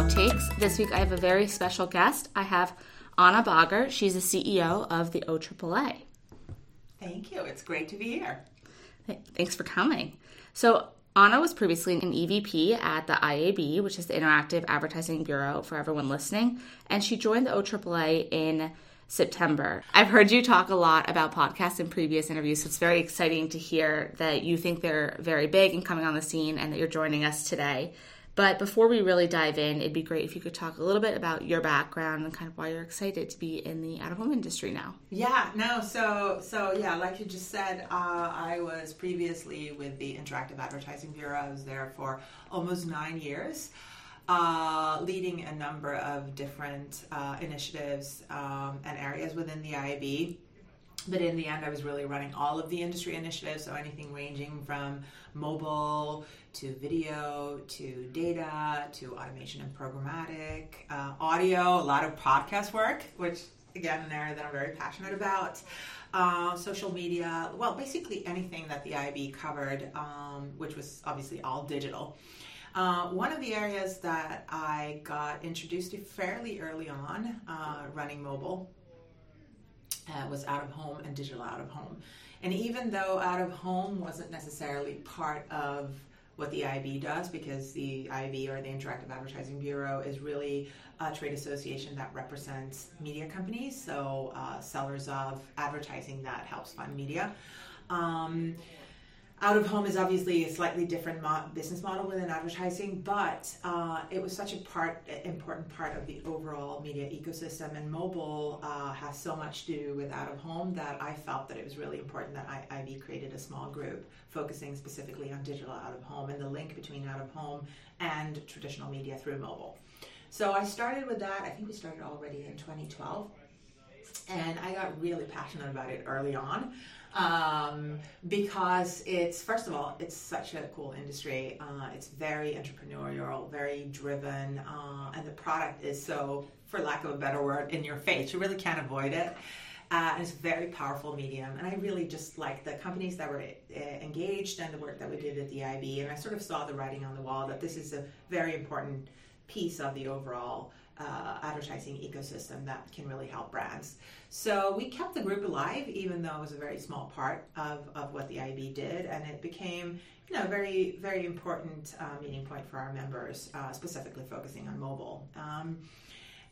Outtakes. This week I have a very special guest. I have Anna Bager. She's the CEO of the OAAA. Thank you. It's great to be here. Thanks for coming. So, Anna was previously an EVP at the IAB, which is the Interactive Advertising Bureau for everyone listening, and she joined the OAAA in September. I've heard you talk a lot about podcasts in previous interviews, so it's very exciting to hear that you think they're very big and coming on the scene and that you're joining us today. But before we really dive in, it'd be great if you could talk a little bit about your background and kind of why you're excited to be in the out of home industry now. Yeah, no, so so yeah, like you just said, uh, I was previously with the Interactive Advertising Bureau. I was there for almost nine years uh, leading a number of different uh, initiatives um, and areas within the IAB. But in the end, I was really running all of the industry initiatives, so anything ranging from mobile to video to data to automation and programmatic, uh, audio, a lot of podcast work, which again, an area that I'm very passionate about. Uh, social media, well, basically anything that the IB covered, um, which was obviously all digital. Uh, one of the areas that I got introduced to fairly early on, uh, running mobile, uh, was out of home and digital out of home. And even though out of home wasn't necessarily part of what the IB does, because the IAB or the Interactive Advertising Bureau is really a trade association that represents media companies, so uh, sellers of advertising that helps fund media. Um, out of home is obviously a slightly different mo- business model within advertising, but uh, it was such a part, important part of the overall media ecosystem. And mobile uh, has so much to do with out of home that I felt that it was really important that I, IAB created a small group focusing specifically on digital out of home and the link between out of home and traditional media through mobile. So I started with that. I think we started already in 2012, and I got really passionate about it early on um, because it's first of all it's such a cool industry. Uh, it's very entrepreneurial very driven uh, and the product is so for lack of a better word in your face. You really can't avoid it. Uh, and it's a very powerful medium. And i really just like the companies that were uh, engaged and the work that we did at the ib and i sort of saw the writing on the wall that this is a very important piece of the overall uh, advertising ecosystem that can really help brands. So we kept the group alive, even though it was a very small part of, of what the IB did, and it became you know very very important uh, meeting point for our members, uh, specifically focusing on mobile. Um,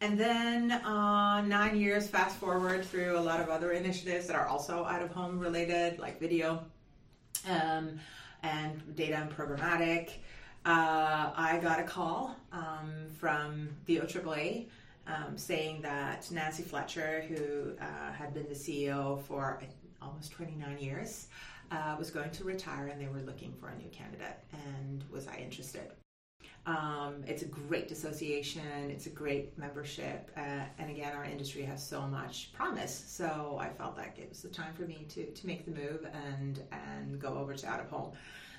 and then uh, nine years fast forward through a lot of other initiatives that are also out of home related, like video um, and data and programmatic uh, I got a call um, from the OAAA um, saying that Nancy Fletcher, who uh, had been the CEO for almost 29 years, uh, was going to retire and they were looking for a new candidate. And was I interested? Um, it's a great association, it's a great membership, uh, and again, our industry has so much promise. So I felt like it was the time for me to, to make the move and, and go over to out of home.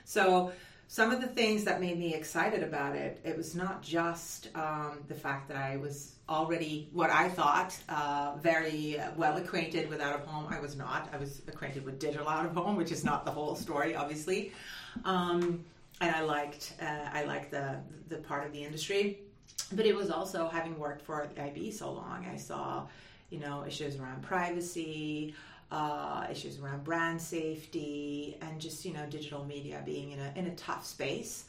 So some of the things that made me excited about it, it was not just um, the fact that I was already what I thought uh, very well acquainted with out of home. I was not. I was acquainted with digital out of home, which is not the whole story, obviously. Um, and I liked uh, I liked the the part of the industry, but it was also having worked for the IB so long. I saw, you know, issues around privacy uh, issues around brand safety, and just you know digital media being in a in a tough space,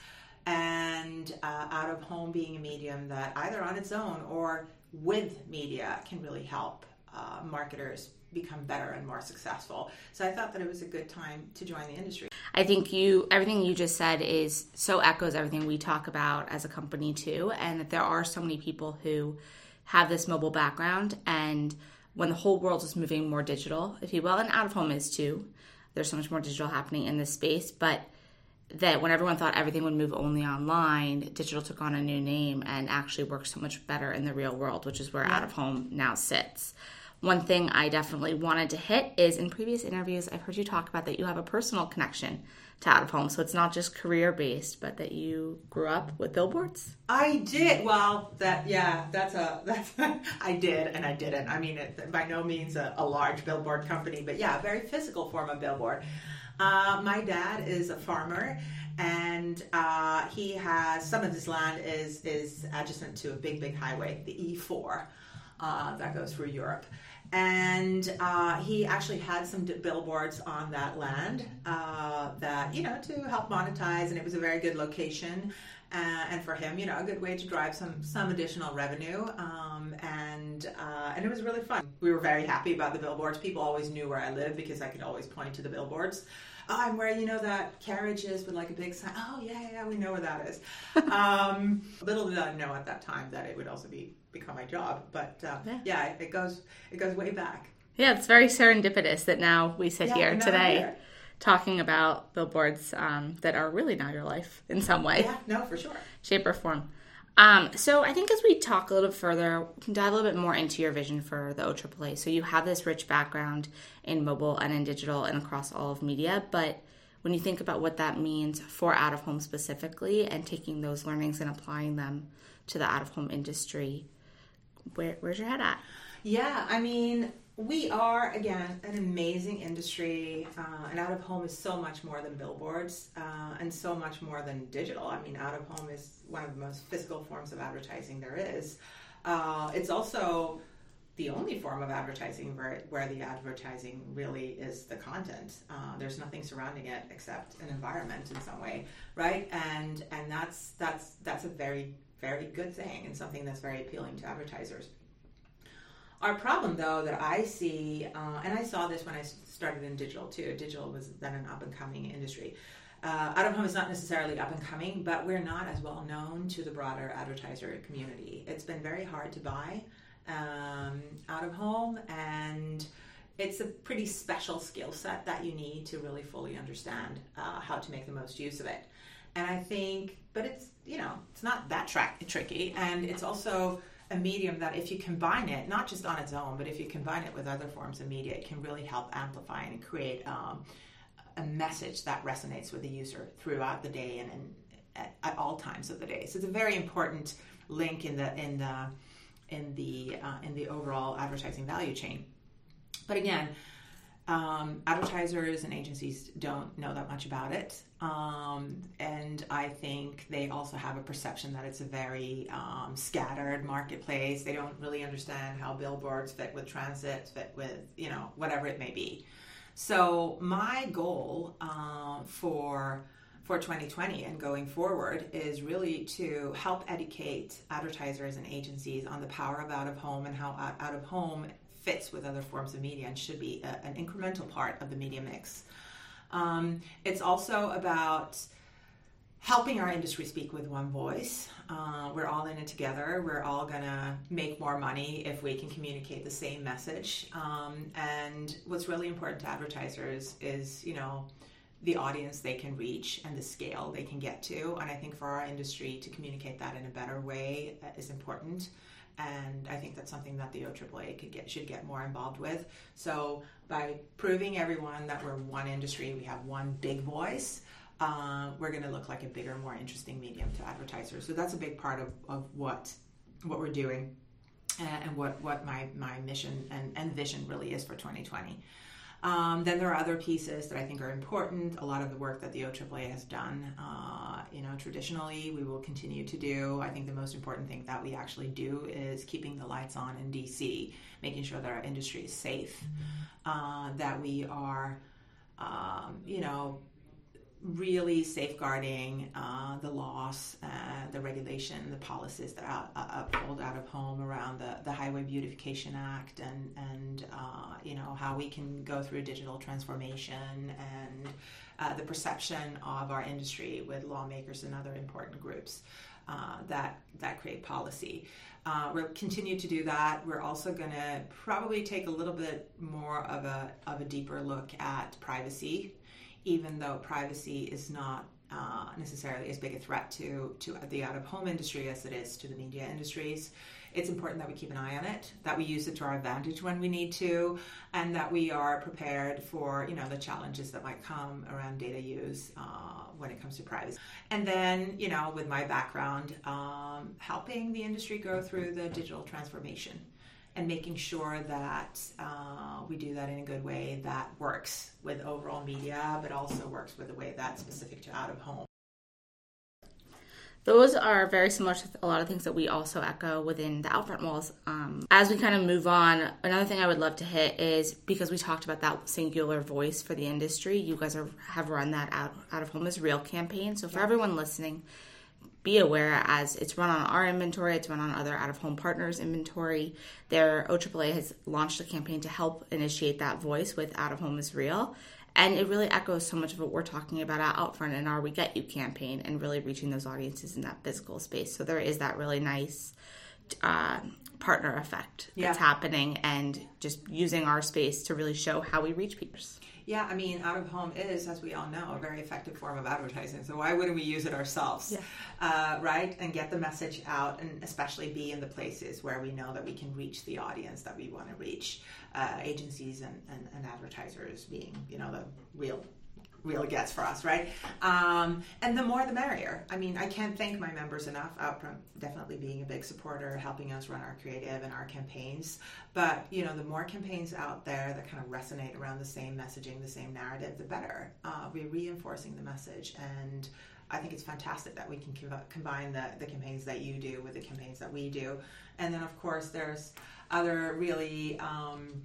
and uh, out of home being a medium that either on its own or with media can really help uh, marketers become better and more successful. So I thought that it was a good time to join the industry. I think you everything you just said is so echoes everything we talk about as a company too, and that there are so many people who have this mobile background and when the whole world is moving more digital, if you will, and out of home is too. There's so much more digital happening in this space, but that when everyone thought everything would move only online, digital took on a new name and actually works so much better in the real world, which is where yeah. out of home now sits. One thing I definitely wanted to hit is in previous interviews, I've heard you talk about that you have a personal connection to out of home. So it's not just career based, but that you grew up with billboards. I did. Well, that yeah, that's a that's I did and I didn't. I mean, it, by no means a, a, large billboard company, but yeah, a very physical form of billboard. Uh, my dad is a farmer, and uh, he has some of his land is is adjacent to a big, big highway, the E4, uh, that goes through Europe. And uh, he actually had some d- billboards on that land uh, that you know to help monetize, and it was a very good location. Uh, and for him, you know, a good way to drive some some additional revenue. Um, and uh, and it was really fun. We were very happy about the billboards. People always knew where I lived because I could always point to the billboards. Oh, I'm where you know that carriage is with like a big sign. Oh yeah, yeah, we know where that is. um, little did I know at that time that it would also be become my job. But uh, yeah. yeah, it goes it goes way back. Yeah, it's very serendipitous that now we sit yeah, here today. Here talking about billboards um, that are really now your life in some way. Yeah, no, for sure. Shape or form. Um, so I think as we talk a little bit further, we can dive a little bit more into your vision for the OAAA. So you have this rich background in mobile and in digital and across all of media, but when you think about what that means for out of home specifically and taking those learnings and applying them to the out of home industry, where, where's your head at? Yeah, I mean, we are again an amazing industry uh, and out of home is so much more than billboards uh, and so much more than digital. I mean out of home is one of the most physical forms of advertising there is. Uh, it's also the only form of advertising where, where the advertising really is the content. Uh, there's nothing surrounding it except an environment in some way right? And and that's that's that's a very very good thing and something that's very appealing to advertisers our problem, though, that I see, uh, and I saw this when I started in digital too. Digital was then an up and coming industry. Uh, out of home is not necessarily up and coming, but we're not as well known to the broader advertiser community. It's been very hard to buy um, out of home, and it's a pretty special skill set that you need to really fully understand uh, how to make the most use of it. And I think, but it's you know, it's not that tricky, and it's also a medium that if you combine it, not just on its own, but if you combine it with other forms of media, it can really help amplify and create um, a message that resonates with the user throughout the day and, and at, at, all times of the day. So it's a very important link in the in the in the uh, in the overall advertising value chain. But again, um, advertisers and agencies don't know that much about it. Um, and I think they also have a perception that it's a very um, scattered marketplace. They don't really understand how billboards fit with transit, fit with, you know, whatever it may be. So, my goal uh, for for 2020 and going forward is really to help educate advertisers and agencies on the power of out of home and how out of home fits with other forms of media and should be a, an incremental part of the media mix. Um, it's also about helping our industry speak with one voice. Uh, we're all in it together. We're all to make more money if we can communicate the same message. Um, and what's really important to advertisers is, you know, the audience they can reach and the scale they can get to. And I think for our industry to communicate that in a better way uh, is important and I think that's something that the OAAA could get should get more involved with. So by proving everyone that we're one industry, we have one big voice. Uh, we're going to look like a bigger, more interesting medium to advertisers. So that's a big part of, of what what we're doing uh, and what, what my, my mission and, and vision really is for 2020. Um, then there are other pieces that I think are important. A lot of the work that the OAAA has done, uh, you know, traditionally we will continue to do. I think the most important thing that we actually do is keeping the lights on in DC, making sure that our industry is safe, uh, that we are, um, you know, really safeguarding uh, the laws, uh, the regulation, the policies that are uh, uphold out of home around the, the Highway Beautification Act and, and uh, you know, how we can go through digital transformation and uh, the perception of our industry with lawmakers and other important groups uh, that, that create policy. we'll continue to do that. We're also going to probably take a little bit more of a, of a deeper look at privacy even though privacy is not uh, necessarily as big a threat to, to the out of home industry as it is to the media industries. It's important that we keep an eye on it, that we use it to our advantage when we need to, and that we are prepared for you know the challenges that might come around data use uh, when it comes to privacy. And then you know with my background, um, helping the industry go through the digital transformation and making sure that uh, we do that in a good way that works with overall media, but also works with a way that's specific to out of home. Those are very similar to a lot of things that we also echo within the Outfront walls. Um, as we kind of move on, another thing I would love to hit is because we talked about that singular voice for the industry, you guys are, have run that out, out of home is real campaign. So for everyone listening, be aware as it's run on our inventory, it's run on other out of home partners' inventory. Their OAAA has launched a campaign to help initiate that voice with out of home is real. And it really echoes so much of what we're talking about at Outfront in our We Get You campaign and really reaching those audiences in that physical space. So there is that really nice uh, partner effect that's yeah. happening and just using our space to really show how we reach people. Yeah, I mean, out of home is, as we all know, a very effective form of advertising. So why wouldn't we use it ourselves, yeah. uh, right? And get the message out, and especially be in the places where we know that we can reach the audience that we want to reach. Uh, agencies and, and, and advertisers being, you know, the real really gets for us, right? Um, and the more the merrier. I mean, I can't thank my members enough. Outfront definitely being a big supporter, helping us run our creative and our campaigns. But you know, the more campaigns out there that kind of resonate around the same messaging, the same narrative, the better. Uh, we're reinforcing the message and. I think it's fantastic that we can combine the, the campaigns that you do with the campaigns that we do. And then, of course, there's other really um,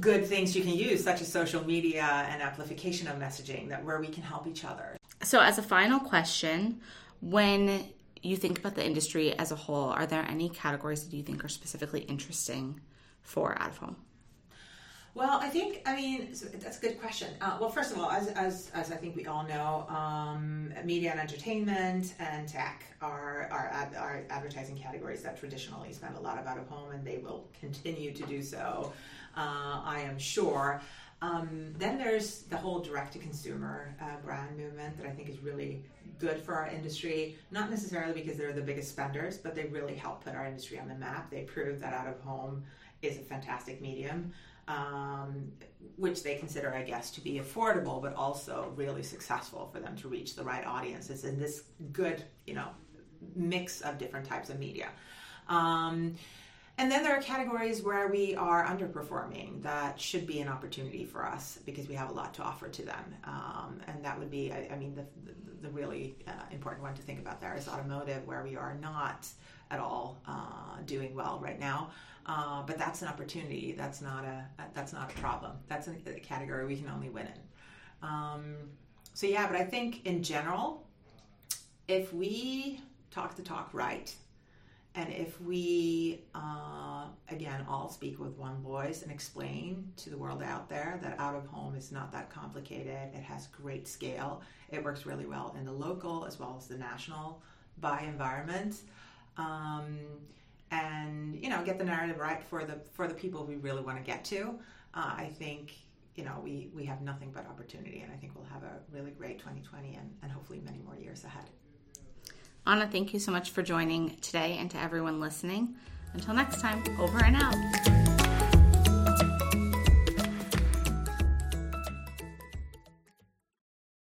good things you can use, such as social media and amplification of messaging, that where we can help each other. So, as a final question, when you think about the industry as a whole, are there any categories that you think are specifically interesting for out of home? Well, I think, I mean, that's a good question. Uh, well, first of all, as, as, as I think we all know, um, media and entertainment and tech are, are, are advertising categories that traditionally spend a lot of out of home, and they will continue to do so uh, I am sure. Um, then there's the whole direct to consumer uh, brand movement that I think is really good for our industry. Not necessarily because they're the biggest spenders, but they really help put our industry on the map. They prove that out of home is a fantastic medium, um, which they consider, I guess, to be affordable, but also really successful for them to reach the right audiences And this good, you know, mix of different types of media. Um, and then there are categories where we are underperforming that should be an opportunity for us because we have a lot to offer to them. Um, and that would be, I, I mean, the, the, the really uh, important one to think about there is automotive, where we are not at all uh, doing well right now. Uh, but that's an opportunity. That's not a that's not a problem. That's a, a category we can only win in. Um, so yeah, but I think in general, if we talk the talk right, and if we, uh, again, all speak with one voice and explain to the world out there that out of home is not that complicated, it has great scale, it works really well in the local as well as the national buy environment. Um, and you know, get the narrative right for the for the people we really want to get to. Uh, I think you know we we have nothing but opportunity, and I think we'll have a really great 2020 and, and hopefully many more years ahead. Anna, thank you so much for joining today and to everyone listening. Until next time, over and out.